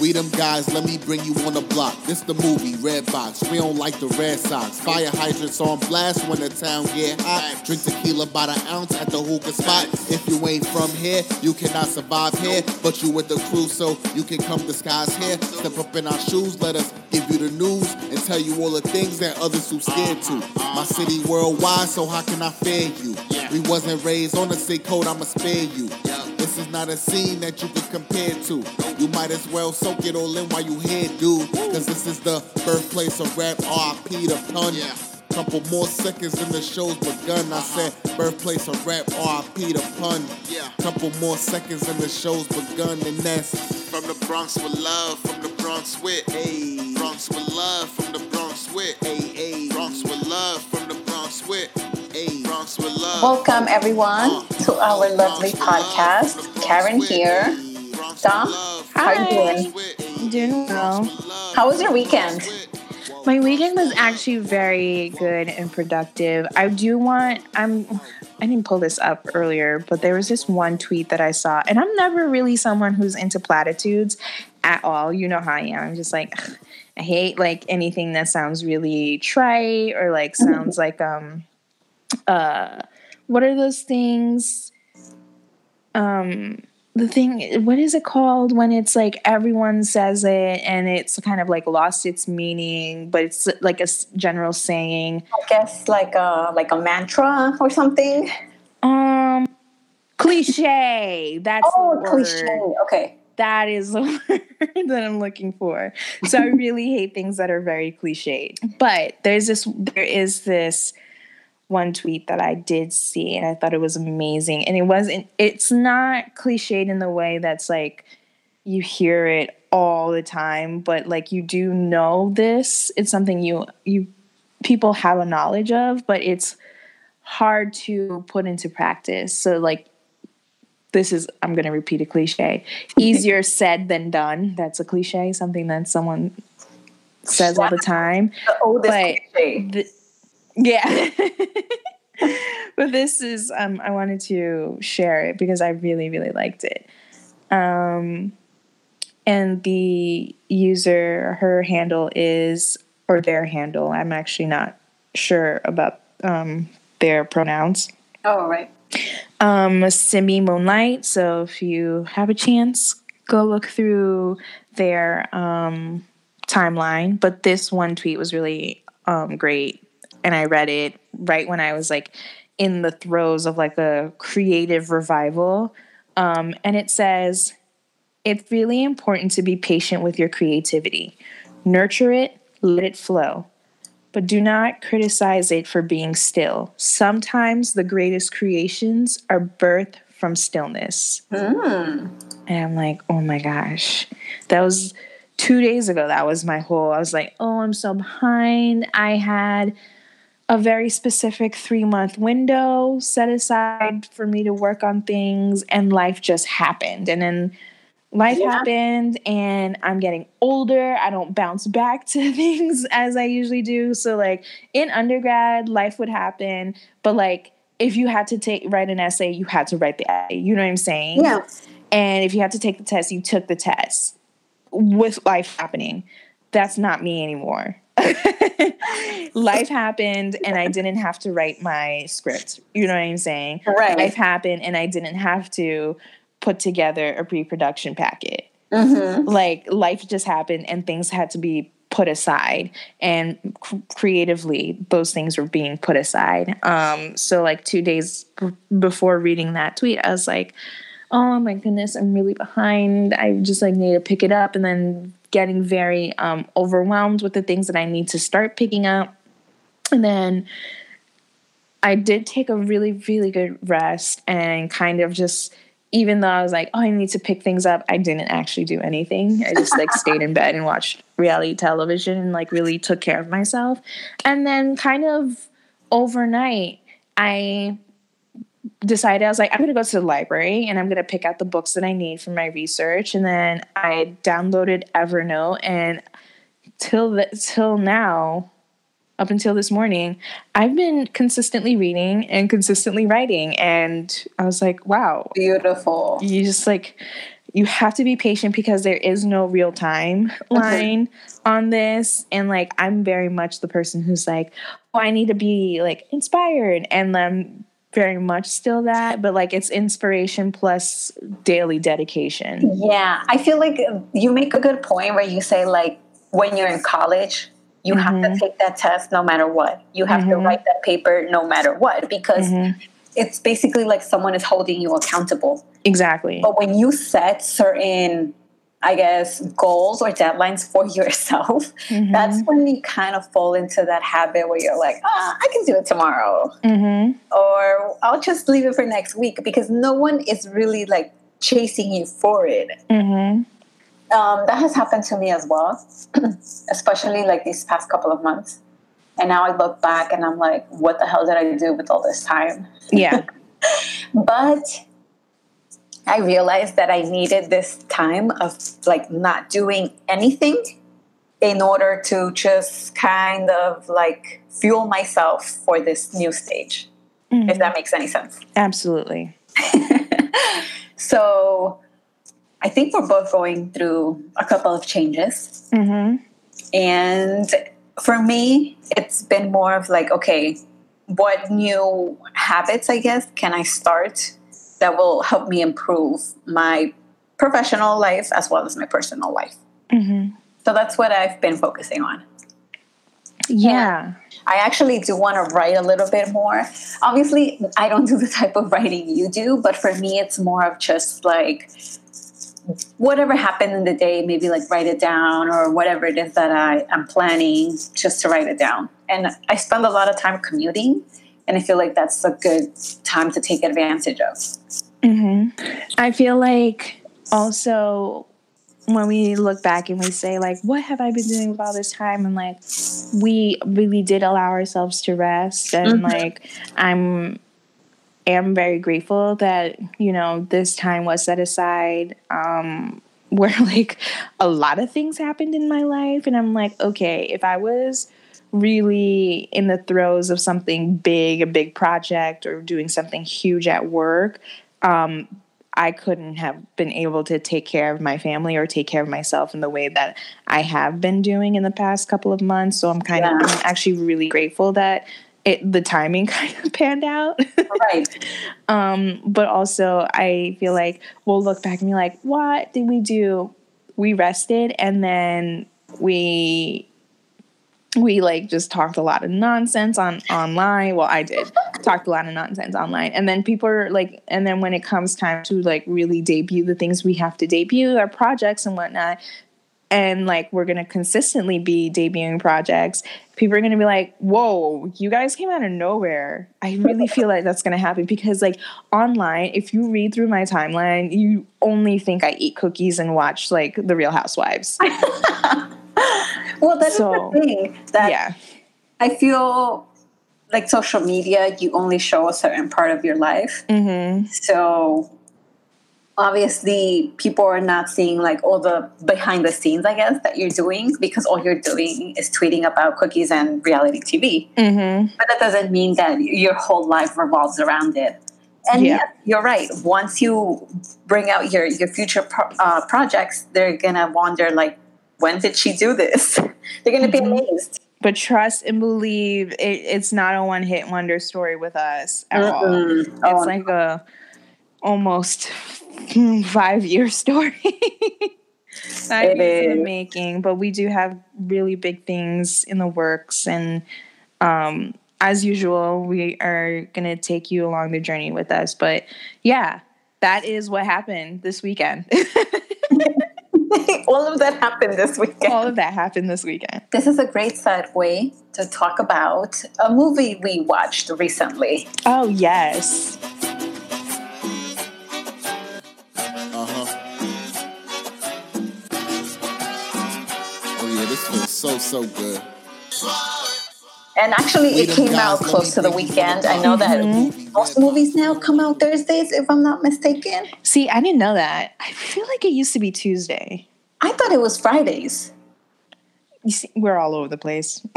We them guys, let me bring you on the block. This the movie, Red Box. We don't like the Red Sox. Fire hydrants on blast when the town get hot. Drink tequila by the ounce at the hookah spot. If you ain't from here, you cannot survive here. But you with the crew, so you can come disguise here. Step up in our shoes, let us give you the news and tell you all the things that others too scared to. My city worldwide, so how can I fear you? We wasn't raised on the sick code, I'ma spare you. This is not a scene that you can compare to. You might as well soak it all in while you here, dude. Cause this is the birthplace of rap, RIP the pun. Couple more seconds and the show's begun. I uh-huh. said birthplace of rap, RIP the pun. Yeah. Couple more seconds and the show's begun, and that's from the Bronx with love, from the Bronx with a Bronx with love, from the Bronx with a Bronx with love, from Welcome, everyone, to our lovely podcast. Karen here. Dom, how are you doing? I'm doing well. How was your weekend? My weekend was actually very good and productive. I do want I'm I didn't pull this up earlier, but there was this one tweet that I saw, and I'm never really someone who's into platitudes at all. You know how I am. I'm just like ugh, I hate like anything that sounds really trite or like sounds like um uh what are those things? Um the thing what is it called when it's like everyone says it and it's kind of like lost its meaning but it's like a general saying I guess like a like a mantra or something. um cliche that's Oh, cliche. Okay. that is the word that i'm looking for so i really hate things that are very cliched but there's this there is this one tweet that I did see and I thought it was amazing. And it wasn't it's not cliched in the way that's like you hear it all the time, but like you do know this. It's something you you people have a knowledge of, but it's hard to put into practice. So like this is I'm going to repeat a cliche. Easier said than done. That's a cliche, something that someone says all the time. The oldest But cliche. th- yeah. but this is um I wanted to share it because I really really liked it. Um and the user her handle is or their handle. I'm actually not sure about um their pronouns. Oh, right. Um Simi Moonlight, so if you have a chance, go look through their um timeline, but this one tweet was really um great and I read it right when I was like in the throes of like a creative revival. Um, and it says, it's really important to be patient with your creativity. Nurture it, let it flow. But do not criticize it for being still. Sometimes the greatest creations are birthed from stillness. And I'm like, oh my gosh. That was two days ago. That was my whole, I was like, oh, I'm so behind. I had a very specific three month window set aside for me to work on things, and life just happened. And then life Yeah. happened, and I'm getting older. I don't bounce back to things as I usually do. So, like in undergrad, life would happen, but like if you had to take write an essay, you had to write the essay. You know what I'm saying? Yeah. And if you had to take the test, you took the test with life happening. That's not me anymore. life happened and I didn't have to write my script. You know what I'm saying? Right. Life happened and I didn't have to put together a pre production packet. Mm-hmm. Like life just happened and things had to be put aside and c- creatively those things were being put aside um so like 2 days b- before reading that tweet I was like oh my goodness i'm really behind i just like need to pick it up and then getting very um overwhelmed with the things that i need to start picking up. And then i did take a really really good rest and kind of just even though i was like oh i need to pick things up i didn't actually do anything. I just like stayed in bed and watched reality television and like really took care of myself. And then kind of overnight i decided I was like, I'm gonna go to the library and I'm gonna pick out the books that I need for my research. And then I downloaded Evernote and till the, till now, up until this morning, I've been consistently reading and consistently writing. And I was like, wow, Beautiful. you just like you have to be patient because there is no real time line on this. And like, I'm very much the person who's like, oh, I need to be like inspired. And I'm very much still that, but like it's inspiration plus daily dedication. Yeah. I feel like you make a good point where you say, like, when you're in college, you mm-hmm. have to mm-hmm. take that test no matter what. You have mm-hmm. to write that paper no matter what because mm-hmm. it's basically like someone is holding you accountable. Exactly. But when you set certain, I guess, goals or deadlines for yourself, mm-hmm. that's when you kind of fall into that habit where you're like, ah, I can do it tomorrow. Mm-hmm. Or I'll just leave it for next week because no one is really like chasing you for it. Mm-hmm. Um, that has happened to me as well, especially like these past couple of months. And now I look back and I'm like, what the hell did I do with all this time? Yeah. but I realized that I needed this time of like not doing anything in order to just kind of like fuel myself for this new stage, mm-hmm. if that makes any sense. Absolutely. so I think we're both going through a couple of changes. Mm-hmm. And for me, it's been more of like, okay, what new habits, I guess, can I start that will help me improve my professional life as well as my personal life? Mm-hmm. So that's what I've been focusing on. Yeah. I actually do want to write a little bit more. Obviously, I don't do the type of writing you do, but for me, it's more of just like whatever happened in the day, maybe like write it down or whatever it is that I am planning, just to write it down. And I spend a lot of time commuting, and I feel like that's a good time to take advantage of. Mm-hmm. I feel like also when we look back and we say like what have i been doing with all this time and like we really did allow ourselves to rest and mm-hmm. like i'm am very grateful that you know this time was set aside um where like a lot of things happened in my life and i'm like okay if i was really in the throes of something big a big project or doing something huge at work um I couldn't have been able to take care of my family or take care of myself in the way that I have been doing in the past couple of months. So I'm kind yeah. of I'm actually really grateful that it the timing kind of panned out. right. Um, but also I feel like we'll look back and be like, what did we do? We rested and then we we like just talked a lot of nonsense on online. Well, I did talked a lot of nonsense online. And then people are like and then when it comes time to like really debut the things we have to debut, our projects and whatnot, and like we're gonna consistently be debuting projects people are gonna be like whoa you guys came out of nowhere i really feel like that's gonna happen because like online if you read through my timeline you only think i eat cookies and watch like the real housewives well that's so, the thing that yeah i feel like social media you only show a certain part of your life mm-hmm. so obviously people are not seeing like all the behind the scenes i guess that you're doing because all you're doing is tweeting about cookies and reality tv mm-hmm. but that doesn't mean that your whole life revolves around it and yeah. you're right once you bring out your your future pro- uh, projects they're gonna wonder like when did she do this they're gonna mm-hmm. be amazed but trust and believe it, it's not a one hit wonder story with us at mm all. It's oh, like a almost five year story. five years in the making, but we do have really big things in the works. And um, as usual, we are going to take you along the journey with us. But yeah, that is what happened this weekend. All of that happened this weekend. All of that happened this weekend. This is a great segue to talk about a movie we watched recently. Oh, yes. Uh-huh. Oh, yeah, this feels so so good. And actually, it came out close to the weekend. I know that mm-hmm. most movies now come out Thursdays, if I'm not mistaken. See, I didn't know that. I feel like it used to be Tuesday. I thought it was Fridays. You see, we're all over the place.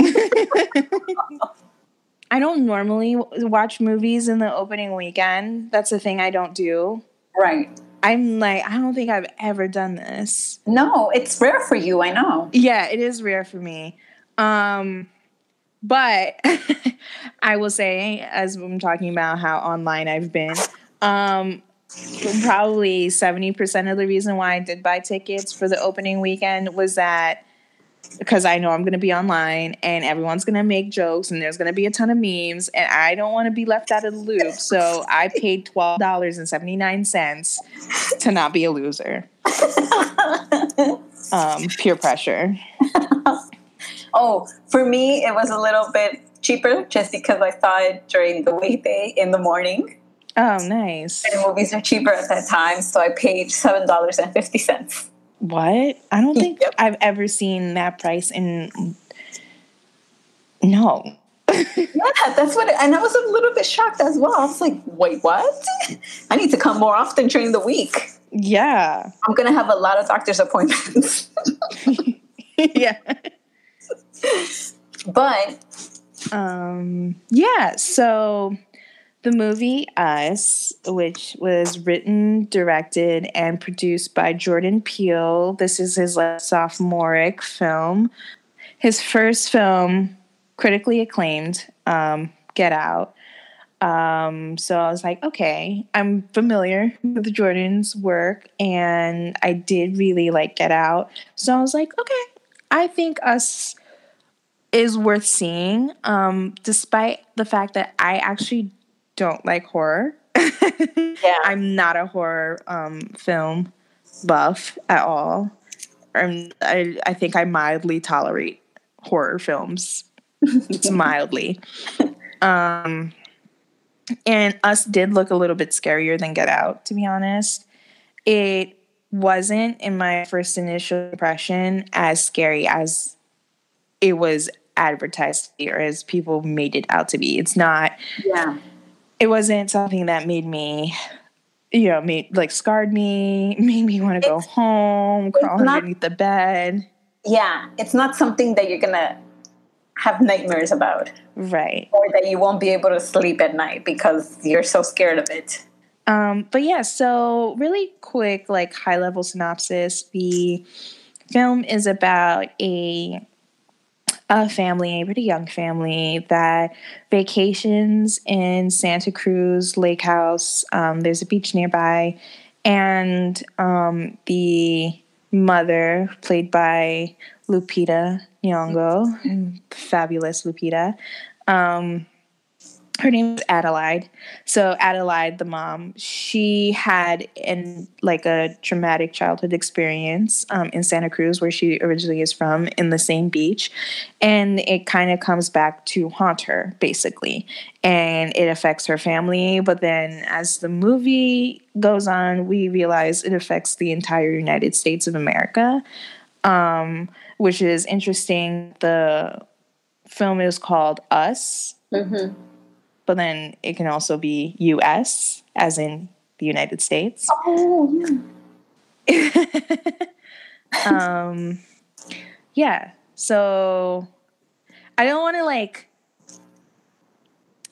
I don't normally watch movies in the opening weekend. That's a thing I don't do. Right. I'm like, I don't think I've ever done this. No, it's rare for you, I know. Yeah, it is rare for me. Um but I will say, as I'm talking about how online I've been, um, probably 70% of the reason why I did buy tickets for the opening weekend was that because I know I'm going to be online and everyone's going to make jokes and there's going to be a ton of memes and I don't want to be left out of the loop. So I paid $12.79 to not be a loser. um, peer pressure. oh, for me, it was a little bit cheaper just because I saw it during the weekday in the morning. Oh, nice. And movies are cheaper at that time, so I paid $7.50. What? I don't think yep. I've ever seen that price in. No. yeah, that's what, it, and I was a little bit shocked as well. I was like, wait, what? I need to come more often during the week. Yeah. I'm going to have a lot of doctor's appointments. yeah. But, um, yeah, so the movie Us, which was written, directed, and produced by Jordan Peele. This is his like, sophomoric film. His first film, critically acclaimed, um, Get Out. Um, so I was like, okay, I'm familiar with Jordan's work, and I did really like Get Out. So I was like, okay, I think Us is worth seeing, um, despite the fact that I actually don't like horror. yeah. I'm not a horror um, film buff at all. I'm, I, I think I mildly tolerate horror films. it's mildly. Um, and Us did look a little bit scarier than Get Out, to be honest. It wasn't, in my first initial impression, as scary as it was advertised or as people made it out to be. It's not. Yeah. it wasn't something that made me you know made like scarred me made me want to go home crawl not, underneath the bed. Yeah it's not something that you're gonna have nightmares about. Right. Or that you won't be able to sleep at night because you're so scared of it. Um but yeah so really quick like high level synopsis. The film is about a a family, a pretty young family, that vacations in Santa Cruz Lake House. Um, there's a beach nearby, and um, the mother, played by Lupita Nyong'o, fabulous Lupita, um, her name is Adelaide. So Adelaide, the mom, she had in like a traumatic childhood experience um, in Santa Cruz, where she originally is from, in the same beach, and it kind of comes back to haunt her, basically, and it affects her family. But then, as the movie goes on, we realize it affects the entire United States of America, um, which is interesting. The film is called Us. Mm-hmm but then it can also be US, as in the United States. Oh, yeah. um, yeah. So I don't want to like,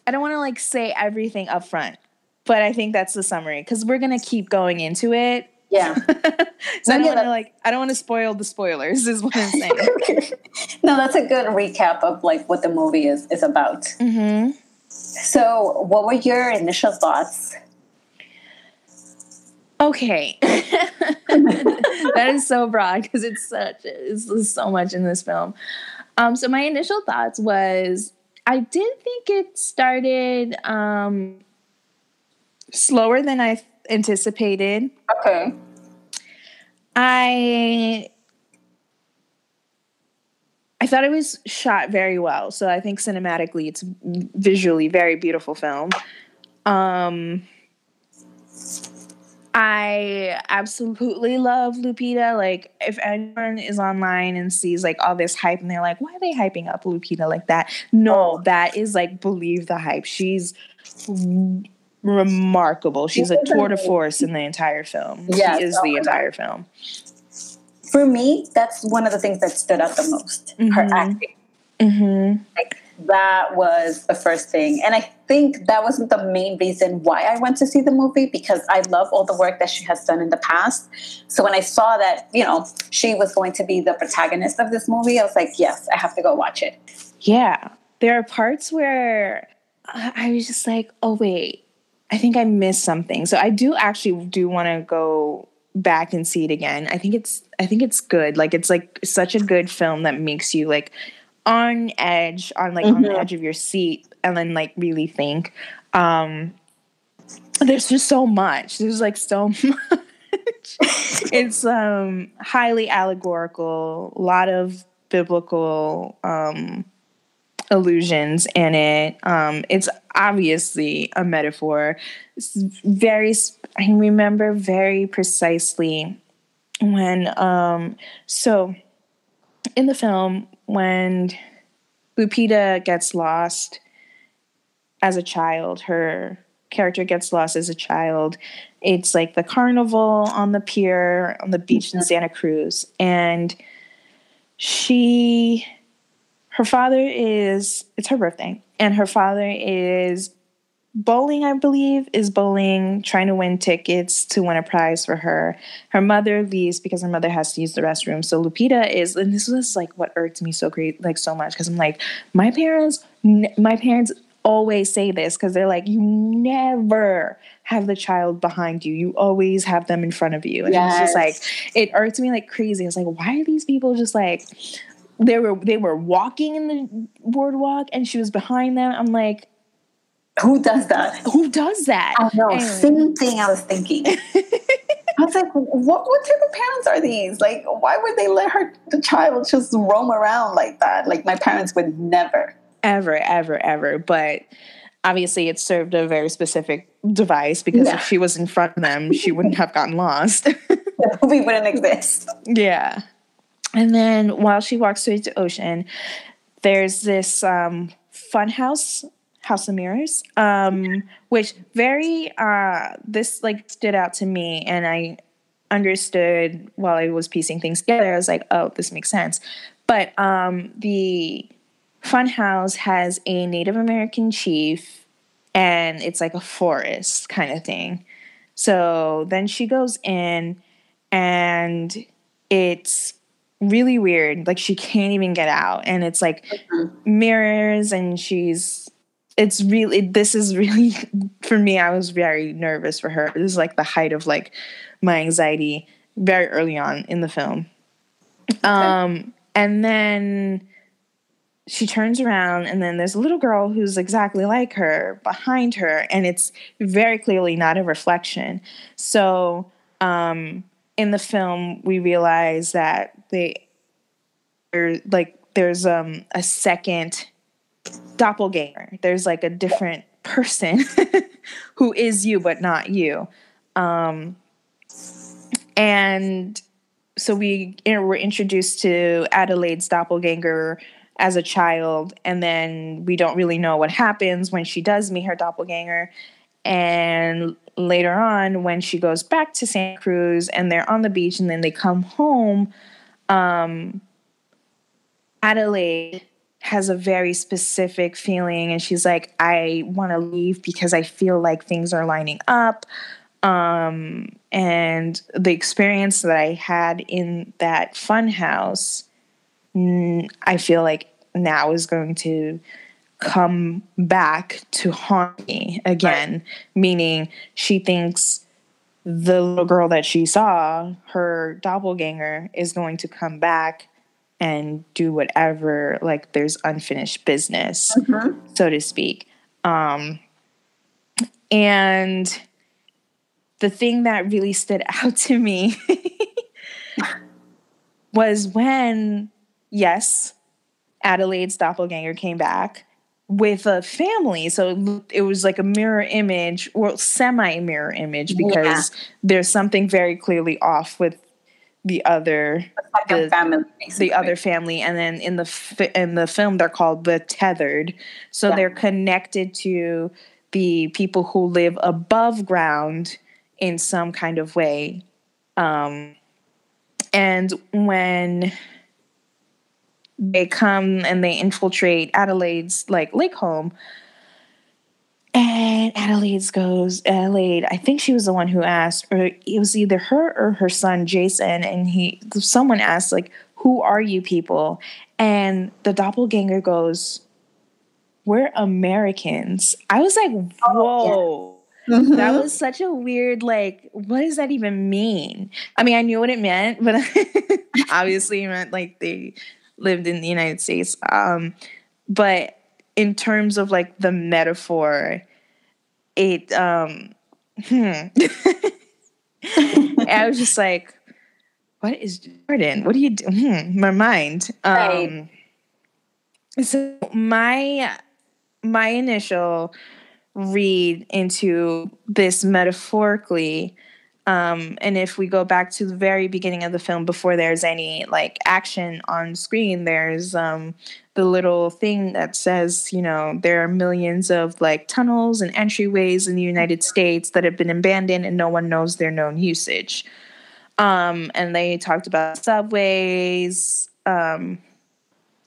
I don't want to like say everything up front, but I think that's the summary because we're gonna keep going into it. Yeah. so I don't want to like, I don't want to spoil the spoilers. Is what I'm saying. no, that's a good recap of like what the movie is is about. Mm-hmm. So, what were your initial thoughts? Okay, that is so broad because it's such it's so much in this film. Um, so my initial thoughts was I did think it started um, slower than I anticipated. Okay. I I thought it was shot very well. So I think cinematically, it's visually very beautiful film. Um, I absolutely love Lupita. Like, if anyone is online and sees like all this hype and they're like, why are they hyping up Lupita like that? No, oh. that is like, believe the hype. She's remarkable. She's a tour de force in the entire film. Yeah, she is the entire film for me, that's one of the things that stood out the most. Mm-hmm. Her acting. Mm-hmm. Like that was the first thing. And I think that wasn't the main reason why I went to see the movie because I love all the work that she has done in the past. So when I saw that, you know, she was going to be the protagonist of this movie, I was like, yes, I have to go watch it. Yeah. There are parts where I was just like, oh, wait, I think I missed something. So I do actually do want to go back and see it again. I think it's I think it's good. Like it's like such a good film that makes you like on edge, on like mm-hmm. on the mm-hmm. edge of your seat, and then like really think. Um, there's just so much. There's like so much. it's um highly allegorical, a lot of biblical um illusions in it. Um, it's obviously a metaphor. It's very, I remember very precisely when, um, so in the film, when Lupita gets lost as a child, her character gets lost as a child. It's like the carnival on the pier on the beach in mm-hmm. Santa Cruz. And she her father is it's her birthday and her father is bowling i believe is bowling trying to win tickets to win a prize for her. Her mother leaves because her mother has to use the restroom. So lupita is and this was like what irked me so great like so much because i'm like my parents my parents always say this because they're like you never have the child behind you. You always have them in front of you. And yes. it's just like it irked me like crazy. It's like why are these people just like they were they were walking in the boardwalk and she was behind them. I'm like, who does that? Who does that? I know. Anyway. Same thing I was thinking. I was like, what what type of parents are these? Like, why would they let her the child just roam around like that? Like my parents would never. Ever, ever, ever. But obviously it served a very specific device because yeah. if she was in front of them, she wouldn't have gotten lost. the movie wouldn't exist. Yeah. And then while she walks towards the ocean, there's this um, fun house, House of Mirrors, um, which very uh, this like stood out to me, and I understood while I was piecing things together. I was like, oh, this makes sense. But um, the fun house has a Native American chief, and it's like a forest kind of thing. So then she goes in, and it's really weird. Like she can't even get out, and it's like mm-hmm. mirrors, and she's. It's really. This is really for me. I was very nervous for her. This is like the height of like my anxiety very early on in the film. Okay. Um, and then she turns around and then there's a little girl who's exactly like her behind her and it's very clearly not a reflection so um, in the film we realize that they are like there's um a second doppelganger. There's like a different person who is you but not you. Um and so we were introduced to adelaide's doppelganger as a child and then we don't really know what happens when she does meet her doppelganger. And later on, when she goes back to Santa Cruz and they're on the beach and then they come home, um, Adelaide has a very specific feeling and she's like, I want to leave because I feel like things are lining up. Um, and the experience that I had in that fun house, I feel like now is going to come back to haunt me again, right. meaning she thinks the little girl that she saw, her doppelganger, is going to come back and do whatever, like there's unfinished business, mm-hmm. so to speak. Um, and the thing that really stood out to me was when, yes, Adelaide's doppelganger came back with a family. So it was like a mirror image or semi mirror image because yeah. there's something very clearly off with the other the, family, the other family and then in the in the film they're called the tethered so yeah. they're connected to the people who live above ground in some kind of way um, and when they come and they infiltrate Adelaide's like lake home. And Adelaide goes, Adelaide, I think she was the one who asked, or it was either her or her son Jason, and he someone asked, like, who are you people? And the doppelganger goes, We're Americans. I was like, Whoa. Oh, yeah. mm-hmm. That was such a weird, like, what does that even mean? I mean, I knew what it meant, but obviously it meant like they lived in the United States. Um, but in terms of like the metaphor, it um hmm. I was just like, what is Jordan? What do you do? Hmm, my mind. Um right. so my my initial read into this metaphorically um, and if we go back to the very beginning of the film, before there's any like action on screen, there's um, the little thing that says, you know, there are millions of like tunnels and entryways in the United States that have been abandoned and no one knows their known usage. Um, and they talked about subways. Um,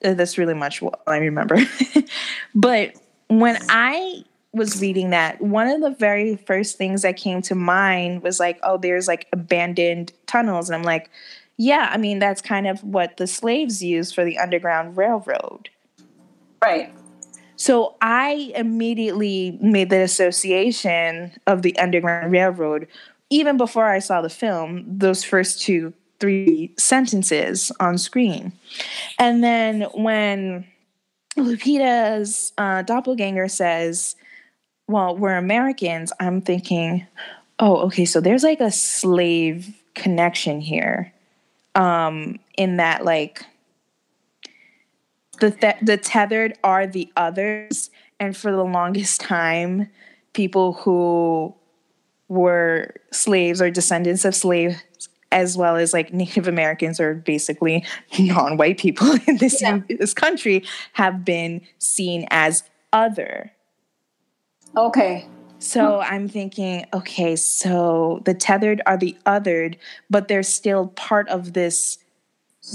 that's really much what I remember. but when I was reading that, one of the very first things that came to mind was like, oh, there's like abandoned tunnels. And I'm like, yeah, I mean, that's kind of what the slaves used for the Underground Railroad. Right. So I immediately made the association of the Underground Railroad, even before I saw the film, those first two, three sentences on screen. And then when Lupita's uh, doppelganger says, well, we're Americans, I'm thinking, oh, okay, so there's like a slave connection here. Um, in that like the th- the tethered are the others, and for the longest time, people who were slaves or descendants of slaves as well as like Native Americans or basically non-white people in this yeah. in this country have been seen as other Okay. So I'm thinking, okay, so the tethered are the othered, but they're still part of this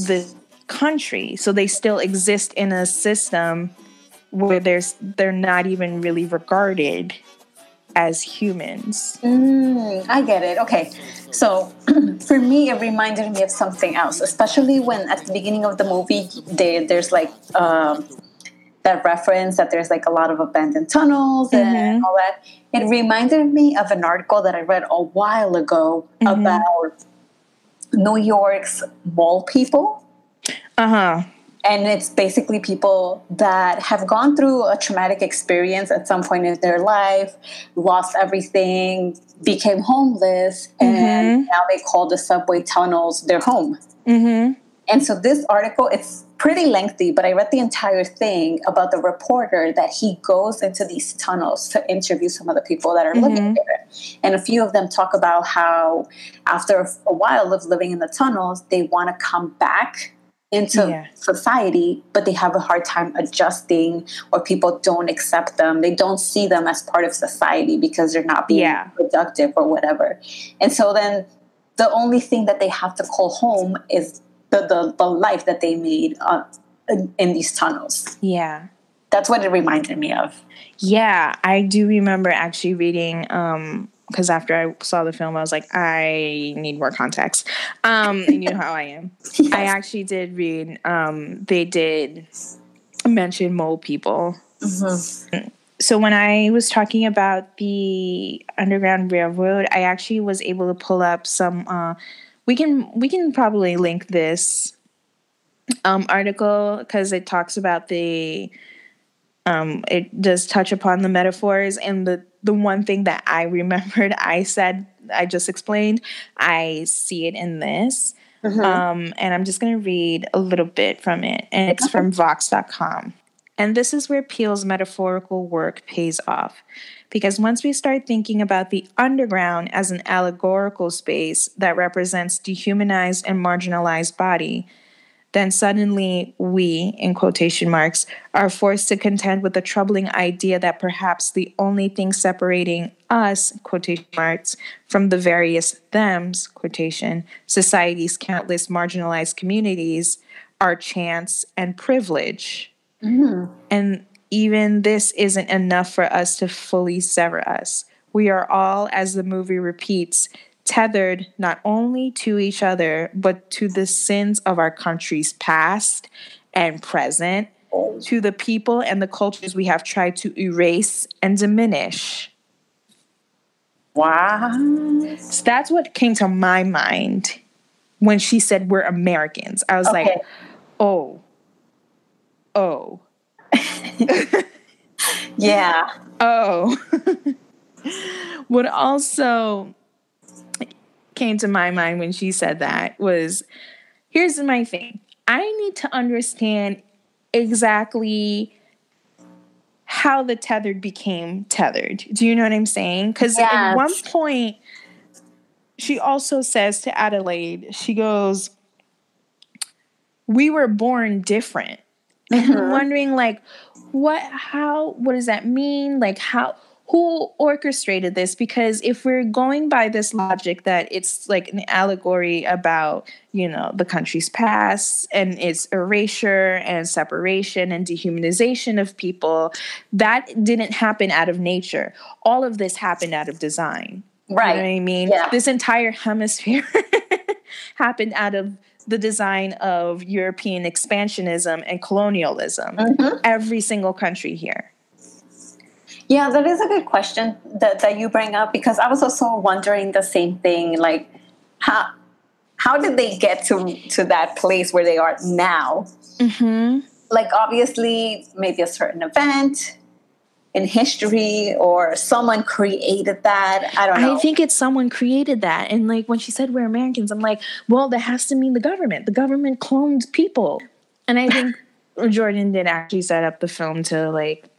the country. So they still exist in a system where there's they're not even really regarded as humans. Mm, I get it. Okay. So for me, it reminded me of something else, especially when at the beginning of the movie, they, there's like um, that reference that there's like a lot of abandoned tunnels and mm-hmm. all that. It reminded me of an article that I read a while ago mm-hmm. about New York's mole people. Uh huh. And it's basically people that have gone through a traumatic experience at some point in their life, lost everything, became homeless, mm-hmm. and now they call the subway tunnels their home. Mm-hmm. And so this article, it's pretty lengthy, but I read the entire thing about the reporter that he goes into these tunnels to interview some of the people that are mm-hmm. living there. And a few of them talk about how after a while of living in the tunnels, they want to come back into yeah. society, but they have a hard time adjusting, or people don't accept them. They don't see them as part of society because they're not being yeah. productive or whatever. And so then the only thing that they have to call home is the, the, the life that they made uh, in, in these tunnels. Yeah. That's what it reminded me of. Yeah, I do remember actually reading um because after I saw the film, I was like, I need more context. Um, you know how I am. yes. I actually did read. Um, they did mention mole people. Mm-hmm. So when I was talking about the Underground Railroad, I actually was able to pull up some uh, we can we can probably link this um, article because it talks about the um, it does touch upon the metaphors and the the one thing that I remembered I said I just explained I see it in this mm-hmm. um, and I'm just gonna read a little bit from it and it's from Vox.com and this is where Peele's metaphorical work pays off. Because once we start thinking about the underground as an allegorical space that represents dehumanized and marginalized body, then suddenly we, in quotation marks, are forced to contend with the troubling idea that perhaps the only thing separating us, quotation marks, from the various thems, quotation, society's countless marginalized communities are chance and privilege. Mm-hmm. And even this isn't enough for us to fully sever us. We are all, as the movie repeats, tethered not only to each other, but to the sins of our country's past and present, to the people and the cultures we have tried to erase and diminish. Wow. So that's what came to my mind when she said we're Americans. I was okay. like, oh, oh. yeah. Oh. what also came to my mind when she said that was here's my thing. I need to understand exactly how the tethered became tethered. Do you know what I'm saying? Because yes. at one point, she also says to Adelaide, she goes, We were born different. Mm-hmm. And I'm wondering, like, what, how, what does that mean? Like, how, who orchestrated this because if we're going by this logic that it's like an allegory about you know the country's past and its erasure and separation and dehumanization of people that didn't happen out of nature all of this happened out of design right you know i mean yeah. this entire hemisphere happened out of the design of european expansionism and colonialism mm-hmm. every single country here yeah, that is a good question that, that you bring up because I was also wondering the same thing. Like, how how did they get to to that place where they are now? Mm-hmm. Like, obviously, maybe a certain event in history or someone created that. I don't know. I think it's someone created that. And like when she said we're Americans, I'm like, well, that has to mean the government. The government cloned people. And I think Jordan did actually set up the film to like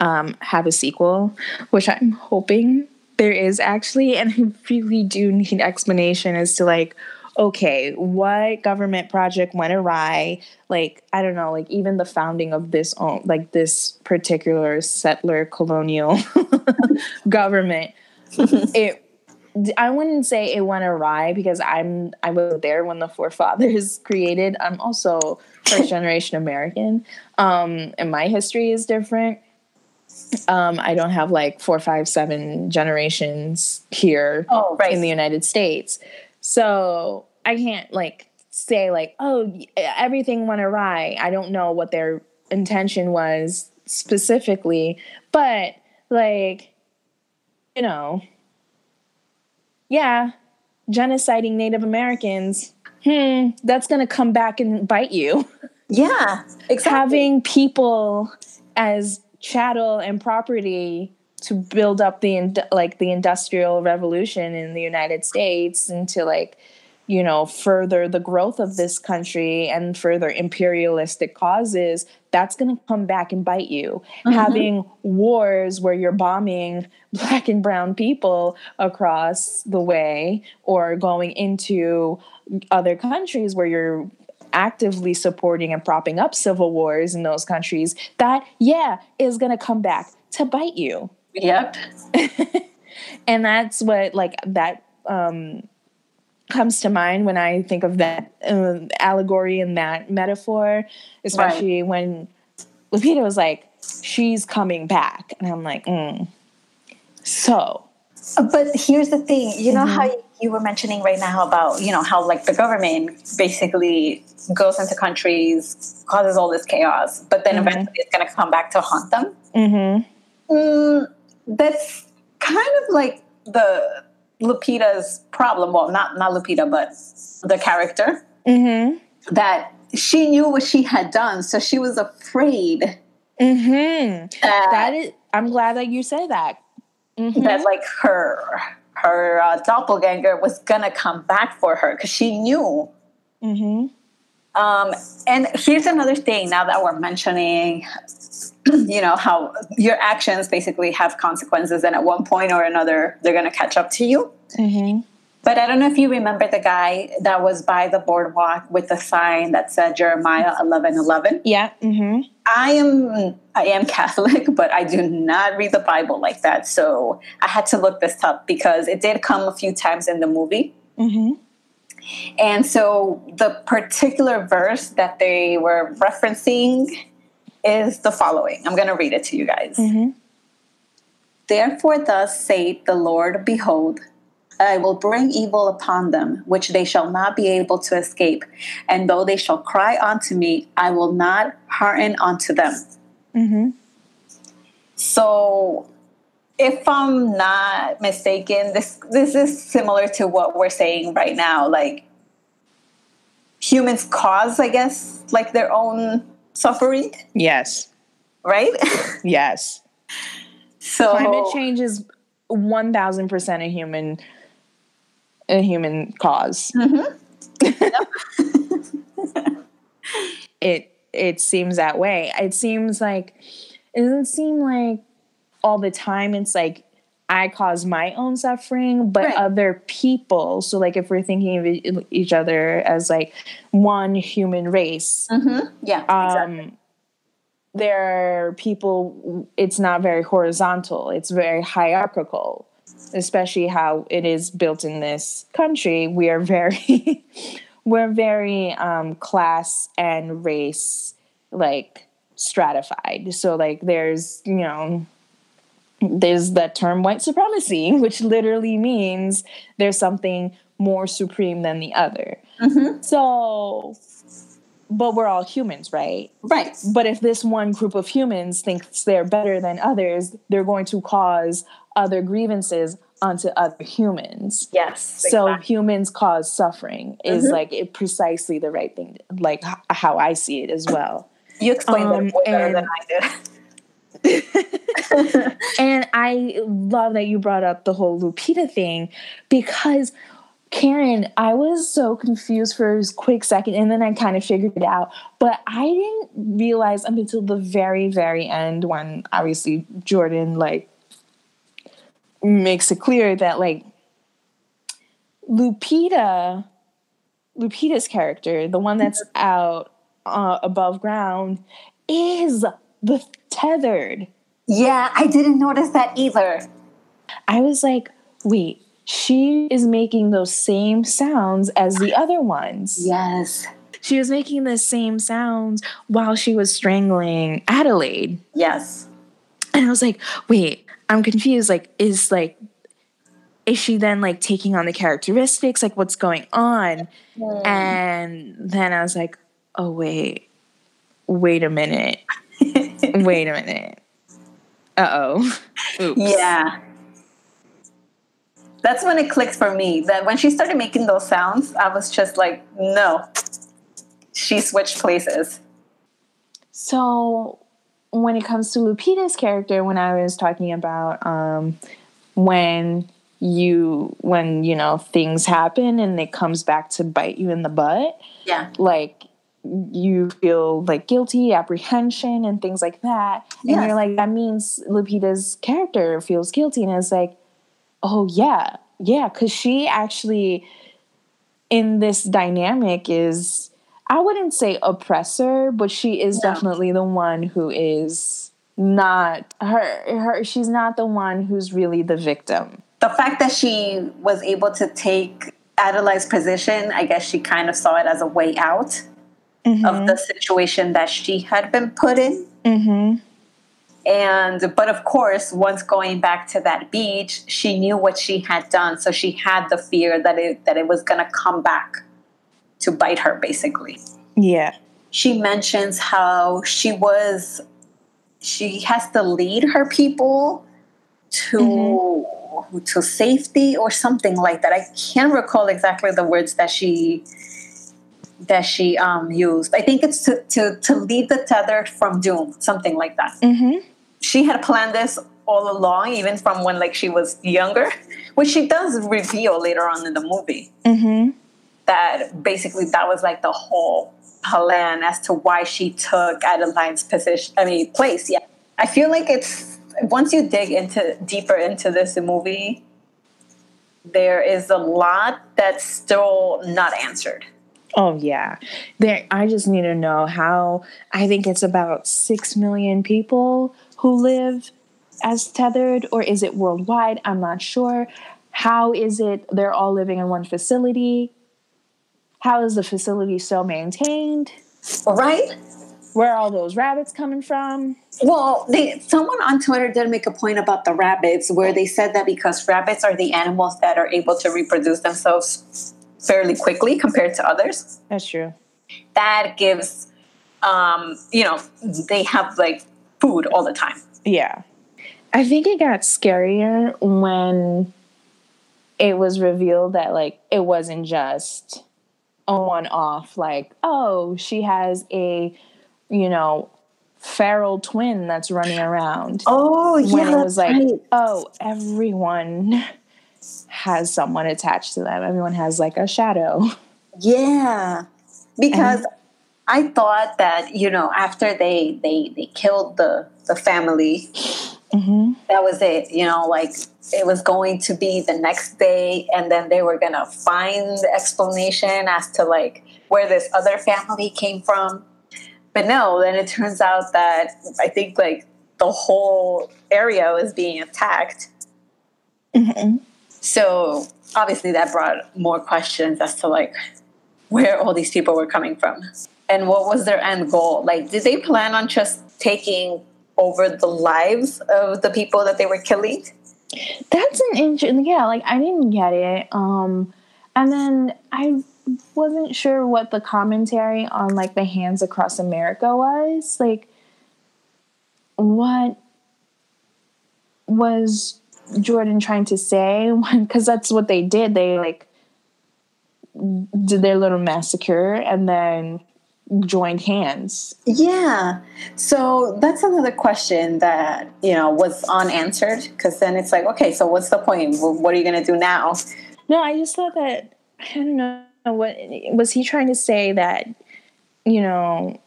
um, have a sequel, which I'm hoping there is actually. And I really do need explanation as to like, okay, what government project went awry? Like, I don't know, like even the founding of this own, like this particular settler colonial government, it I wouldn't say it went awry because I'm I was there when the forefathers created. I'm also first generation American, um, and my history is different. Um, I don't have like four, five, seven generations here oh, right. in the United States. So I can't like say like, oh, everything went awry. I don't know what their intention was specifically, but like, you know, yeah, genociding Native Americans, hmm, that's gonna come back and bite you. Yeah, exactly. Having people as chattel and property to build up the like the industrial revolution in the United States and to like you know further the growth of this country and further imperialistic causes that's going to come back and bite you mm-hmm. having wars where you're bombing black and brown people across the way or going into other countries where you're actively supporting and propping up civil wars in those countries, that, yeah, is going to come back to bite you. Yep. and that's what, like, that um, comes to mind when I think of that uh, allegory and that metaphor, especially right. when Lupita was like, she's coming back. And I'm like, mm. so. But here's the thing you know mm-hmm. how you were mentioning right now about you know how like the government basically goes into countries causes all this chaos but then mm-hmm. eventually it's going to come back to haunt them mm-hmm. mm, that's kind of like the lupita's problem well not not lupita but the character mm-hmm. that she knew what she had done so she was afraid mm-hmm. that, that is i'm glad that you say that that mm-hmm. like her her uh, doppelganger was gonna come back for her because she knew. Mm-hmm. Um, and here's another thing. Now that we're mentioning, you know how your actions basically have consequences, and at one point or another, they're gonna catch up to you. Mm-hmm. But I don't know if you remember the guy that was by the boardwalk with the sign that said Jeremiah eleven eleven. Yeah. Mm-hmm. I am I am Catholic, but I do not read the Bible like that. So I had to look this up because it did come a few times in the movie. Mm-hmm. And so the particular verse that they were referencing is the following. I'm going to read it to you guys. Mm-hmm. Therefore, thus saith the Lord Behold, I will bring evil upon them, which they shall not be able to escape. And though they shall cry unto me, I will not hearken unto them. Mm-hmm. So, if I'm not mistaken, this this is similar to what we're saying right now. Like humans cause, I guess, like their own suffering. Yes. Right. yes. So climate change is one thousand percent a human a human cause. Mm-hmm. it it seems that way. It seems like it doesn't seem like all the time it's like I cause my own suffering, but right. other people. So, like, if we're thinking of each other as like one human race, mm-hmm. yeah, um, exactly. there are people. It's not very horizontal. It's very hierarchical, especially how it is built in this country. We are very, we're very um, class and race like stratified. So, like, there's you know there's that term white supremacy, which literally means there's something more supreme than the other. Mm-hmm. So, but we're all humans, right? Right. But if this one group of humans thinks they're better than others, they're going to cause other grievances onto other humans. Yes. So exactly. humans cause suffering is mm-hmm. like it precisely the right thing, like how I see it as well. You explained um, it way better than I did. and I love that you brought up the whole Lupita thing because Karen, I was so confused for a quick second and then I kind of figured it out. But I didn't realize until the very, very end when obviously Jordan like makes it clear that like Lupita, Lupita's character, the one that's out uh, above ground, is the tethered. Yeah, I didn't notice that either. I was like, wait, she is making those same sounds as the other ones. Yes. She was making the same sounds while she was strangling Adelaide. Yes. And I was like, wait, I'm confused. Like, is like, is she then like taking on the characteristics? Like, what's going on? Mm. And then I was like, oh, wait, wait a minute. Wait a minute. Uh oh. Oops. Yeah. That's when it clicked for me that when she started making those sounds, I was just like, no. She switched places. So, when it comes to Lupita's character, when I was talking about um, when you when you know things happen and it comes back to bite you in the butt, yeah, like you feel like guilty, apprehension, and things like that. Yes. And you're like, that means Lupita's character feels guilty. And it's like, oh, yeah, yeah, because she actually, in this dynamic, is, I wouldn't say oppressor, but she is no. definitely the one who is not her her she's not the one who's really the victim the fact that she was able to take adelaide's position i guess she kind of saw it as a way out mm-hmm. of the situation that she had been put in. Mm-hmm. And, but of course, once going back to that beach, she knew what she had done. So she had the fear that it, that it was going to come back to bite her, basically. Yeah. She mentions how she was, she has to lead her people to. Mm-hmm to safety or something like that. I can't recall exactly the words that she that she um, used. I think it's to, to, to lead the tether from doom, something like that. Mm-hmm. She had planned this all along, even from when like she was younger, which she does reveal later on in the movie. Mm-hmm. That basically that was like the whole plan as to why she took Adeline's position. I mean, place. Yeah, I feel like it's once you dig into deeper into this movie, there is a lot that's still not answered. Oh yeah. There I just need to know how I think it's about 6 million people who live as tethered or is it worldwide? I'm not sure. How is it they're all living in one facility? how is the facility still maintained? Right. Where are all those rabbits coming from? Well, they, someone on Twitter did make a point about the rabbits, where they said that because rabbits are the animals that are able to reproduce themselves fairly quickly compared to others. That's true. That gives, um, you know, they have like food all the time. Yeah. I think it got scarier when it was revealed that like it wasn't just a one off, like, oh, she has a you know, feral twin that's running around. Oh, yeah. When it was like, right. oh, everyone has someone attached to them. Everyone has like a shadow. Yeah. Because and, I thought that, you know, after they they they killed the the family, mm-hmm. that was it. You know, like it was going to be the next day and then they were gonna find the explanation as to like where this other family came from but no, then it turns out that I think like the whole area was being attacked. Mm-hmm. So obviously that brought more questions as to like where all these people were coming from and what was their end goal. Like, did they plan on just taking over the lives of the people that they were killing? That's an interesting. Yeah, like I didn't get it. Um, and then I wasn't sure what the commentary on like the hands across America was. Like, what was Jordan trying to say? Because that's what they did. They like did their little massacre and then joined hands. Yeah. So that's another question that, you know, was unanswered because then it's like, okay, so what's the point? What are you going to do now? No, I just thought that, I don't know what was he trying to say that you know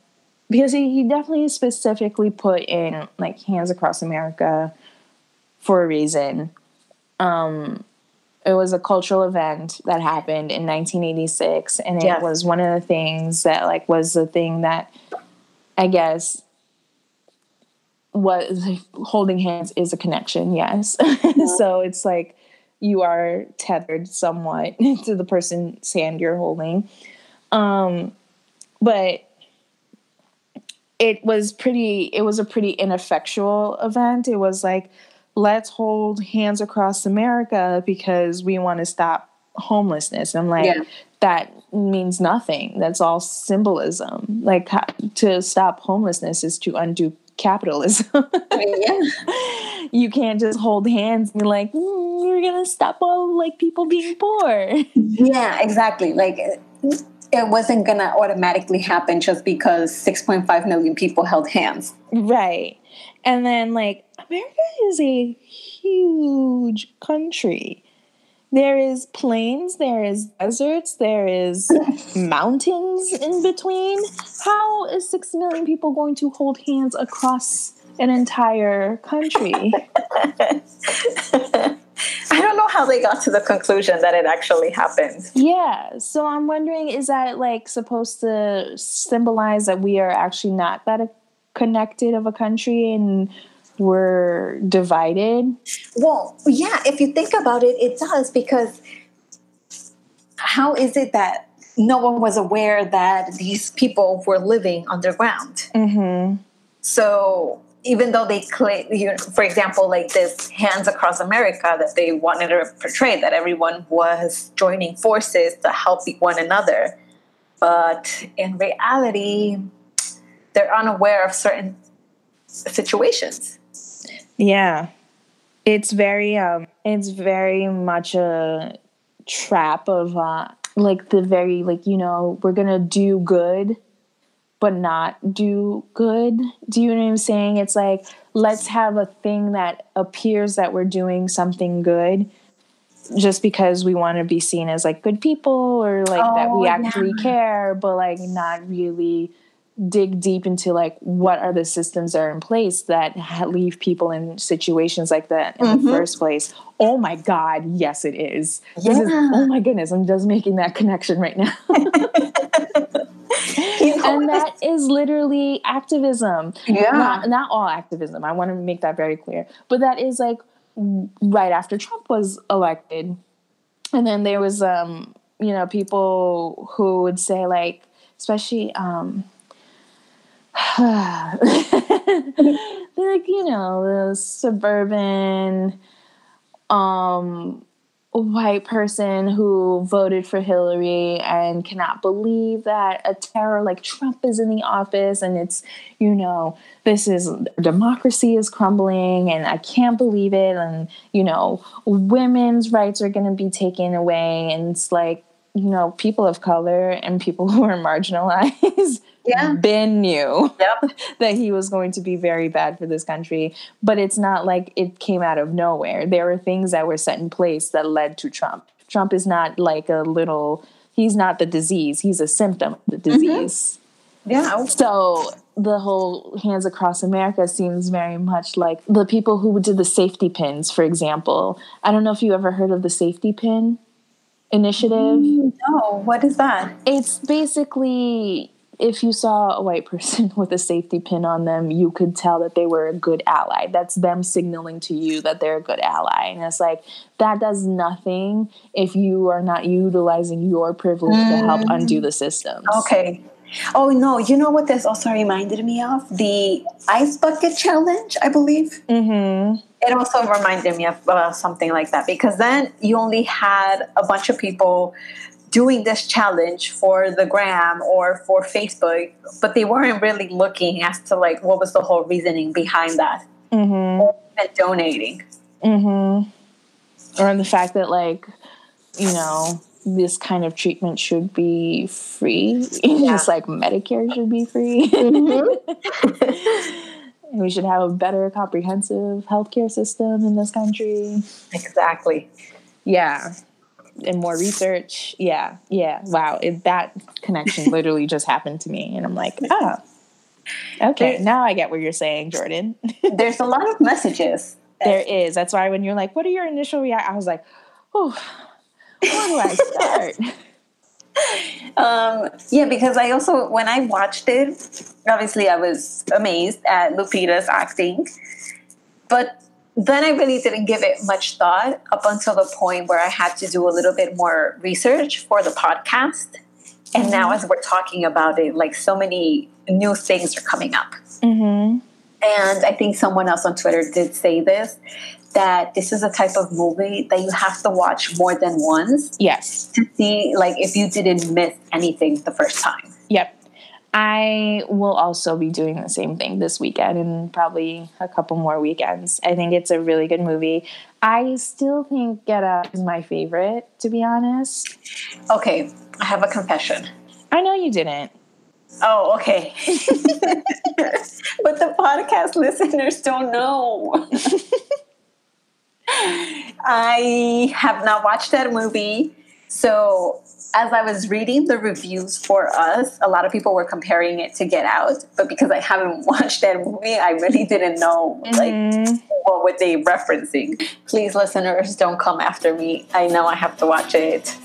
because he, he definitely specifically put in like hands across america for a reason um it was a cultural event that happened in 1986 and it yeah. was one of the things that like was the thing that i guess was holding hands is a connection yes so it's like you are tethered somewhat to the person's hand you're holding. Um, but it was pretty, it was a pretty ineffectual event. It was like, let's hold hands across America because we want to stop homelessness. I'm like, yeah. that means nothing. That's all symbolism. Like, to stop homelessness is to undo capitalism. yeah. You can't just hold hands and be like, mm, you're gonna stop all like people being poor. Yeah, exactly. Like it wasn't gonna automatically happen just because 6.5 million people held hands. Right. And then like America is a huge country. There is plains, there is deserts, there is mountains in between. How is 6 million people going to hold hands across an entire country? I don't know how they got to the conclusion that it actually happened. Yeah, so I'm wondering is that like supposed to symbolize that we are actually not that connected of a country and were divided? Well, yeah, if you think about it, it does because how is it that no one was aware that these people were living underground? Mm-hmm. So even though they claim, you know, for example, like this Hands Across America that they wanted to portray, that everyone was joining forces to help one another. But in reality, they're unaware of certain situations. Yeah. It's very um it's very much a trap of uh like the very like you know we're going to do good but not do good. Do you know what I'm saying? It's like let's have a thing that appears that we're doing something good just because we want to be seen as like good people or like oh, that we actually yeah. care, but like not really dig deep into like what are the systems that are in place that leave people in situations like that in mm-hmm. the first place? Oh my god yes it is, yeah. is oh my goodness i'm just making that connection right now. And that is literally activism. Yeah. Not, not all activism i want to make that very clear. But that is like right after trump was elected. And then there was um you know, people who would say like, especially um, like you know the suburban um white person who voted for Hillary and cannot believe that a terror like Trump is in the office and it's, you know, this is democracy is crumbling and I can't believe it. And, you know, women's rights are going to be taken away. And it's like, you know, people of color and people who are marginalized yeah. Ben knew yep. that he was going to be very bad for this country. But it's not like it came out of nowhere. There were things that were set in place that led to Trump. Trump is not like a little, he's not the disease, he's a symptom of the mm-hmm. disease. Mm-hmm. Yeah. So the whole Hands Across America seems very much like the people who did the safety pins, for example. I don't know if you ever heard of the safety pin initiative. Mm, no, what is that? It's basically if you saw a white person with a safety pin on them, you could tell that they were a good ally. That's them signaling to you that they're a good ally. And it's like, that does nothing if you are not utilizing your privilege mm. to help mm. undo the system. Okay. Oh, no. You know what this also reminded me of? The ice bucket challenge, I believe. Mm-hmm. It also reminded me of uh, something like that because then you only had a bunch of people doing this challenge for the gram or for facebook but they weren't really looking as to like what was the whole reasoning behind that mm-hmm. or donating mm-hmm. or the fact that like you know this kind of treatment should be free yeah. just like medicare should be free mm-hmm. we should have a better comprehensive healthcare system in this country exactly yeah and more research. Yeah, yeah. Wow, it, that connection literally just happened to me, and I'm like, oh, okay. now I get what you're saying, Jordan. there's a lot of messages. There is. That's why when you're like, "What are your initial react?" I was like, "Oh, where do I start?" um, yeah, because I also when I watched it, obviously I was amazed at Lupita's acting, but then I really didn't give it much thought up until the point where I had to do a little bit more research for the podcast. And mm-hmm. now, as we're talking about it, like so many new things are coming up. Mm-hmm. And I think someone else on Twitter did say this that this is a type of movie that you have to watch more than once. Yes. To see, like, if you didn't miss anything the first time. Yep. I will also be doing the same thing this weekend and probably a couple more weekends. I think it's a really good movie. I still think Get Out is my favorite, to be honest. Okay, I have a confession. I know you didn't. Oh, okay. but the podcast listeners don't know. I have not watched that movie. So as I was reading the reviews for us, a lot of people were comparing it to Get Out, but because I haven't watched that movie, I really didn't know like mm-hmm. what were they referencing. Please, listeners, don't come after me. I know I have to watch it.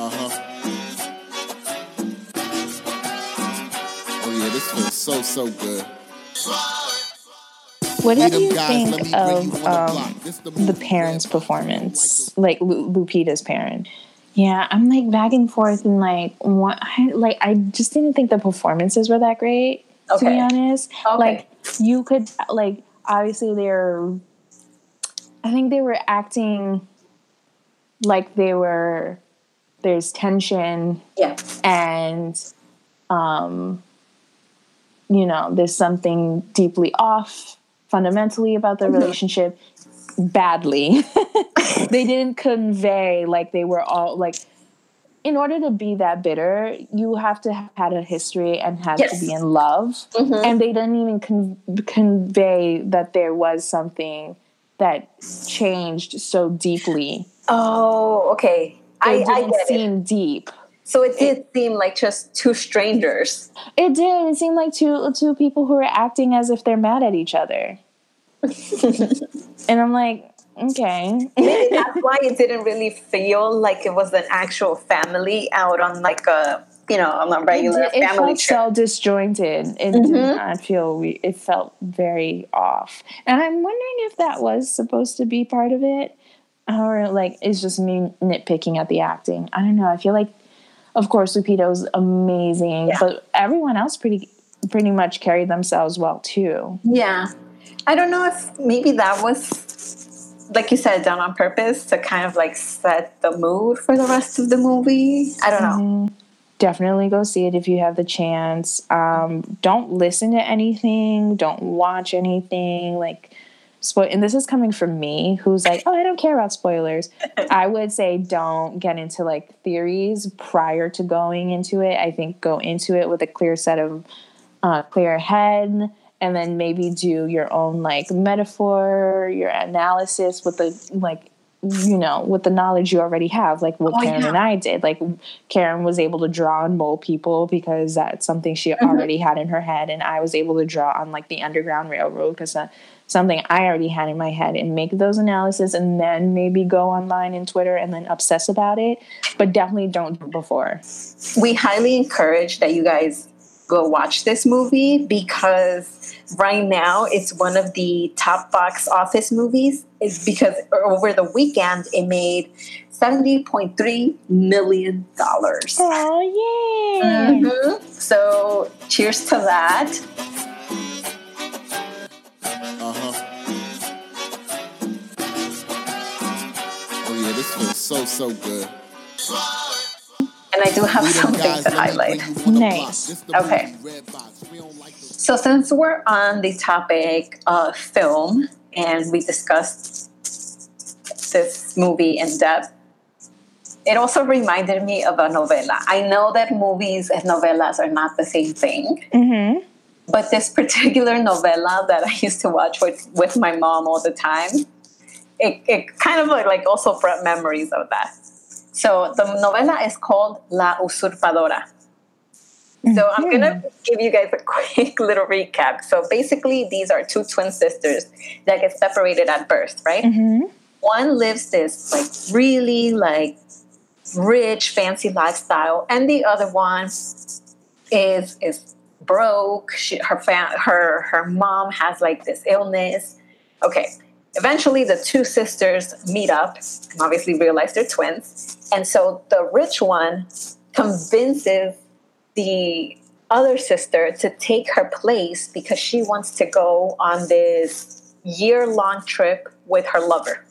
Uh-huh. Oh yeah, this feels so so good. What did you think of um, the parents' performance, like Lupita's parent? Yeah, I'm like back and forth and like what I, like I just didn't think the performances were that great okay. to be honest. Okay. Like you could like obviously they're I think they were acting like they were there's tension. Yeah. And um you know, there's something deeply off fundamentally about the relationship badly. they didn't convey like they were all like in order to be that bitter, you have to have had a history and have yes. to be in love. Mm-hmm. And they didn't even con- convey that there was something that changed so deeply. Oh, okay. I, didn't I seem it. deep. So it did it, seem like just two strangers. It did. It seemed like two two people who were acting as if they're mad at each other. and I'm like, okay. Maybe that's why it didn't really feel like it was an actual family out on like a you know on a regular it, it family felt trip. so disjointed. It mm-hmm. did not feel. It felt very off. And I'm wondering if that was supposed to be part of it or like it's just me nitpicking at the acting. I don't know. I feel like, of course, Lupita's amazing, yeah. but everyone else pretty pretty much carried themselves well too. Yeah, I don't know if maybe that was like you said done on purpose to kind of like set the mood for the rest of the movie. I don't know. Mm-hmm. Definitely go see it if you have the chance. Um, don't listen to anything. Don't watch anything. Like spoil and this is coming from me who's like oh i don't care about spoilers i would say don't get into like theories prior to going into it i think go into it with a clear set of uh, clear head and then maybe do your own like metaphor your analysis with the like you know, with the knowledge you already have, like what oh, Karen yeah. and I did. Like Karen was able to draw on mole people because that's something she mm-hmm. already had in her head, and I was able to draw on like the Underground Railroad because that's something I already had in my head, and make those analysis, and then maybe go online and Twitter and then obsess about it. But definitely don't do before. We highly encourage that you guys go watch this movie because right now it's one of the top box office movies is because over the weekend it made $70.3 million. Oh, yeah. Mm-hmm. So, cheers to that. So, so good and I do have something to highlight. Nice. Okay. So since we're on the topic of film and we discussed this movie in depth, it also reminded me of a novela. I know that movies and novelas are not the same thing. Mm-hmm. But this particular novela that I used to watch with, with my mom all the time, it, it kind of like, also brought memories of that. So the novela is called La Usurpadora. So I'm going to mm-hmm. give you guys a quick little recap. So basically, these are two twin sisters that get separated at birth, right? Mm-hmm. One lives this like really like rich, fancy lifestyle, and the other one is is broke. She, her fam- her her mom has like this illness. Okay, eventually the two sisters meet up and obviously realize they're twins. And so the rich one convinces the other sister to take her place because she wants to go on this year long trip with her lover.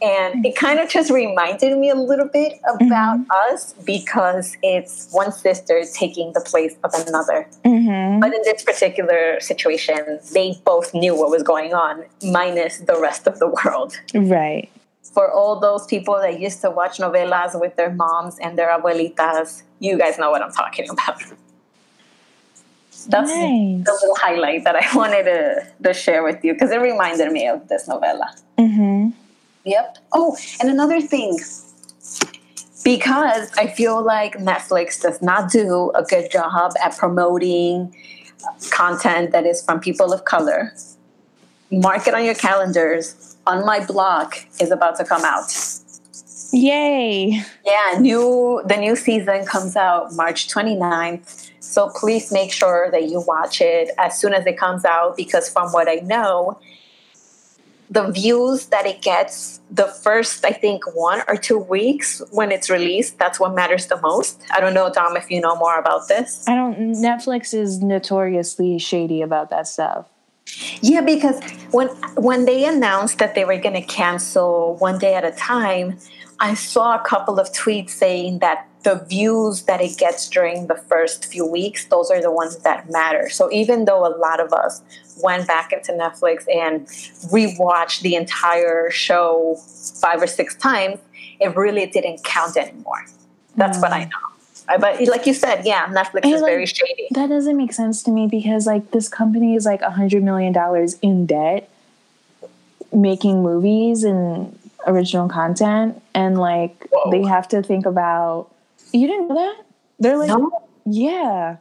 And it kind of just reminded me a little bit about mm-hmm. us because it's one sister taking the place of another. Mm-hmm. But in this particular situation, they both knew what was going on, minus the rest of the world. Right. For all those people that used to watch novelas with their moms and their abuelitas, you guys know what I'm talking about. That's nice. the little highlight that I wanted to, to share with you because it reminded me of this novela. Mm-hmm. Yep. Oh, and another thing, because I feel like Netflix does not do a good job at promoting content that is from people of color, mark it on your calendars. On My Block is about to come out. Yay. Yeah, new the new season comes out March 29th. So please make sure that you watch it as soon as it comes out because from what I know, the views that it gets the first i think one or two weeks when it's released that's what matters the most. I don't know dom if you know more about this. I don't netflix is notoriously shady about that stuff. Yeah because when when they announced that they were going to cancel one day at a time i saw a couple of tweets saying that the views that it gets during the first few weeks, those are the ones that matter. So even though a lot of us went back into Netflix and rewatched the entire show five or six times, it really didn't count anymore. That's mm. what I mm. know. But like you said, yeah, Netflix and is like, very shady. That doesn't make sense to me because like this company is like a hundred million dollars in debt, making movies and original content, and like Whoa. they have to think about you didn't know that? They're like, no. yeah.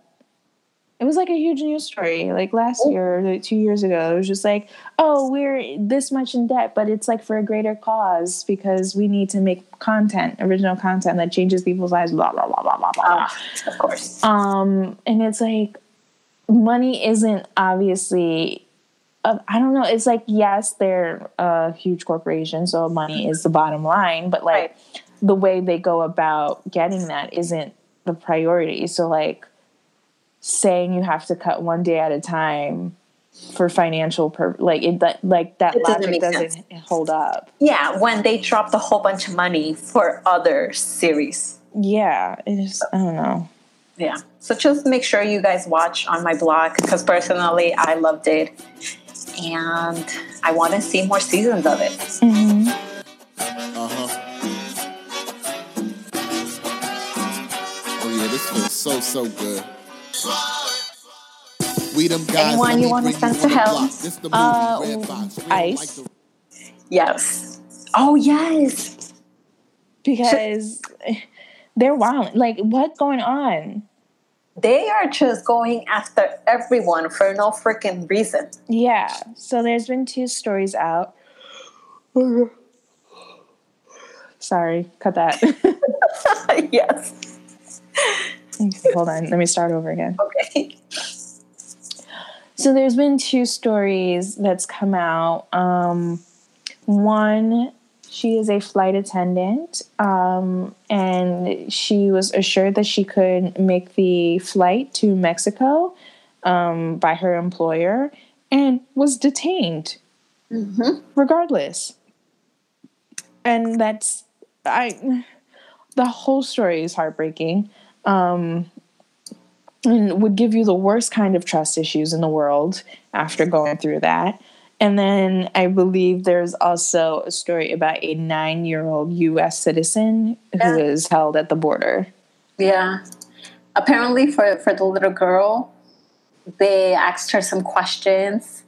It was like a huge news story, like last oh. year, like two years ago. It was just like, oh, we're this much in debt, but it's like for a greater cause because we need to make content, original content that changes people's lives. Blah blah blah blah blah blah. Uh, of course. Um, and it's like money isn't obviously uh, I don't know. It's like yes, they're a huge corporation, so money is the bottom line. But like right. the way they go about getting that isn't the priority. So like saying you have to cut one day at a time for financial per like it that like that it logic doesn't, doesn't hold up. Yeah, when they dropped a whole bunch of money for other series. Yeah, it is. I don't know. Yeah, so just make sure you guys watch On My Block because personally I loved it, and I want to see more seasons of it. Mm-hmm. Uh huh. Oh yeah, this feels so so good. We them guys. Anyone you want to send to hell? Uh, ice. Yes. Oh yes. Because they're wild. Like what's going on? They are just going after everyone for no freaking reason. Yeah. So there's been two stories out. Sorry, cut that. yes. Hold on. Let me start over again. Okay. So there's been two stories that's come out. Um, one, she is a flight attendant, um, and she was assured that she could make the flight to Mexico um, by her employer, and was detained, mm-hmm. regardless. And that's I. The whole story is heartbreaking. Um, and would give you the worst kind of trust issues in the world after going through that. And then I believe there's also a story about a nine year old US citizen yeah. who is held at the border. Yeah. Apparently, for, for the little girl, they asked her some questions.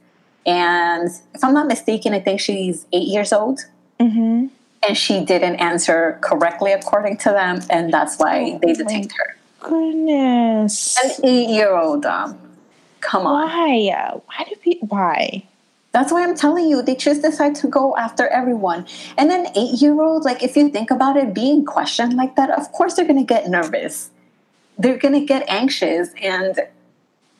And if I'm not mistaken, I think she's eight years old. Mm-hmm. And she didn't answer correctly according to them. And that's why they detained her goodness. An eight year old. Um, come on. Why? Why do people, why? That's why I'm telling you, they just decide to go after everyone. And then eight year old, like if you think about it, being questioned like that, of course they're gonna get nervous. They're gonna get anxious and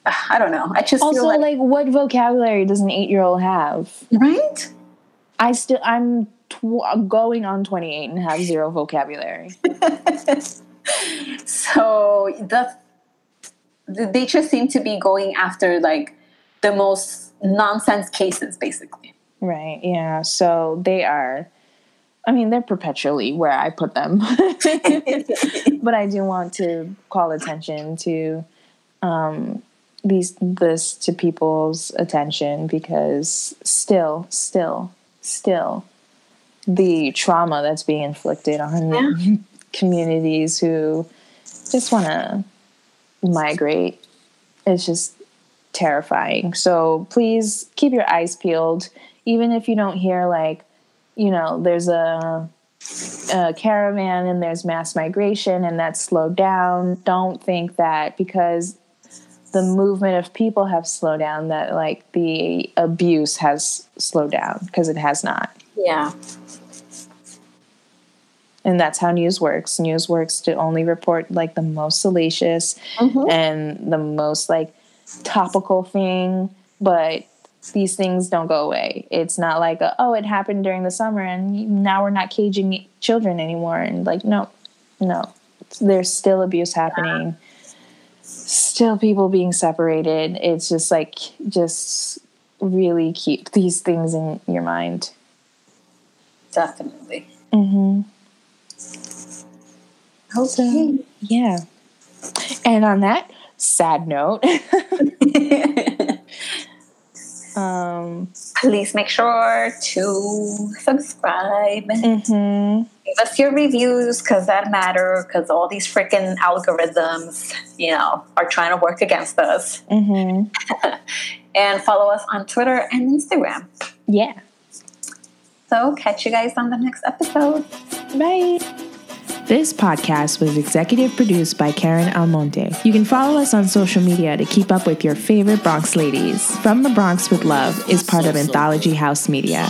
uh, I don't know. I just also like, like, what vocabulary does an eight year old have? Right. I still I'm tw- going on 28 and have zero vocabulary. so the they just seem to be going after like the most nonsense cases basically right yeah so they are i mean they're perpetually where i put them but i do want to call attention to um, these this to people's attention because still still still the trauma that's being inflicted on yeah. communities who just want to migrate. It's just terrifying. So please keep your eyes peeled, even if you don't hear like, you know, there's a, a caravan and there's mass migration and that's slowed down. Don't think that because the movement of people have slowed down that like the abuse has slowed down because it has not. Yeah. And that's how news works. News works to only report like the most salacious mm-hmm. and the most like topical thing but these things don't go away. It's not like a, oh it happened during the summer and now we're not caging children anymore. And like no no. There's still abuse happening. Still people being separated. It's just like just really keep these things in your mind definitely mm-hmm Okay. So, yeah. And on that sad note, um, please make sure to subscribe. Mm-hmm. Give us your reviews because that matter. Because all these freaking algorithms, you know, are trying to work against us. Mm-hmm. and follow us on Twitter and Instagram. Yeah. So catch you guys on the next episode. Bye. This podcast was executive produced by Karen Almonte. You can follow us on social media to keep up with your favorite Bronx ladies. From the Bronx with Love is part of Anthology House Media.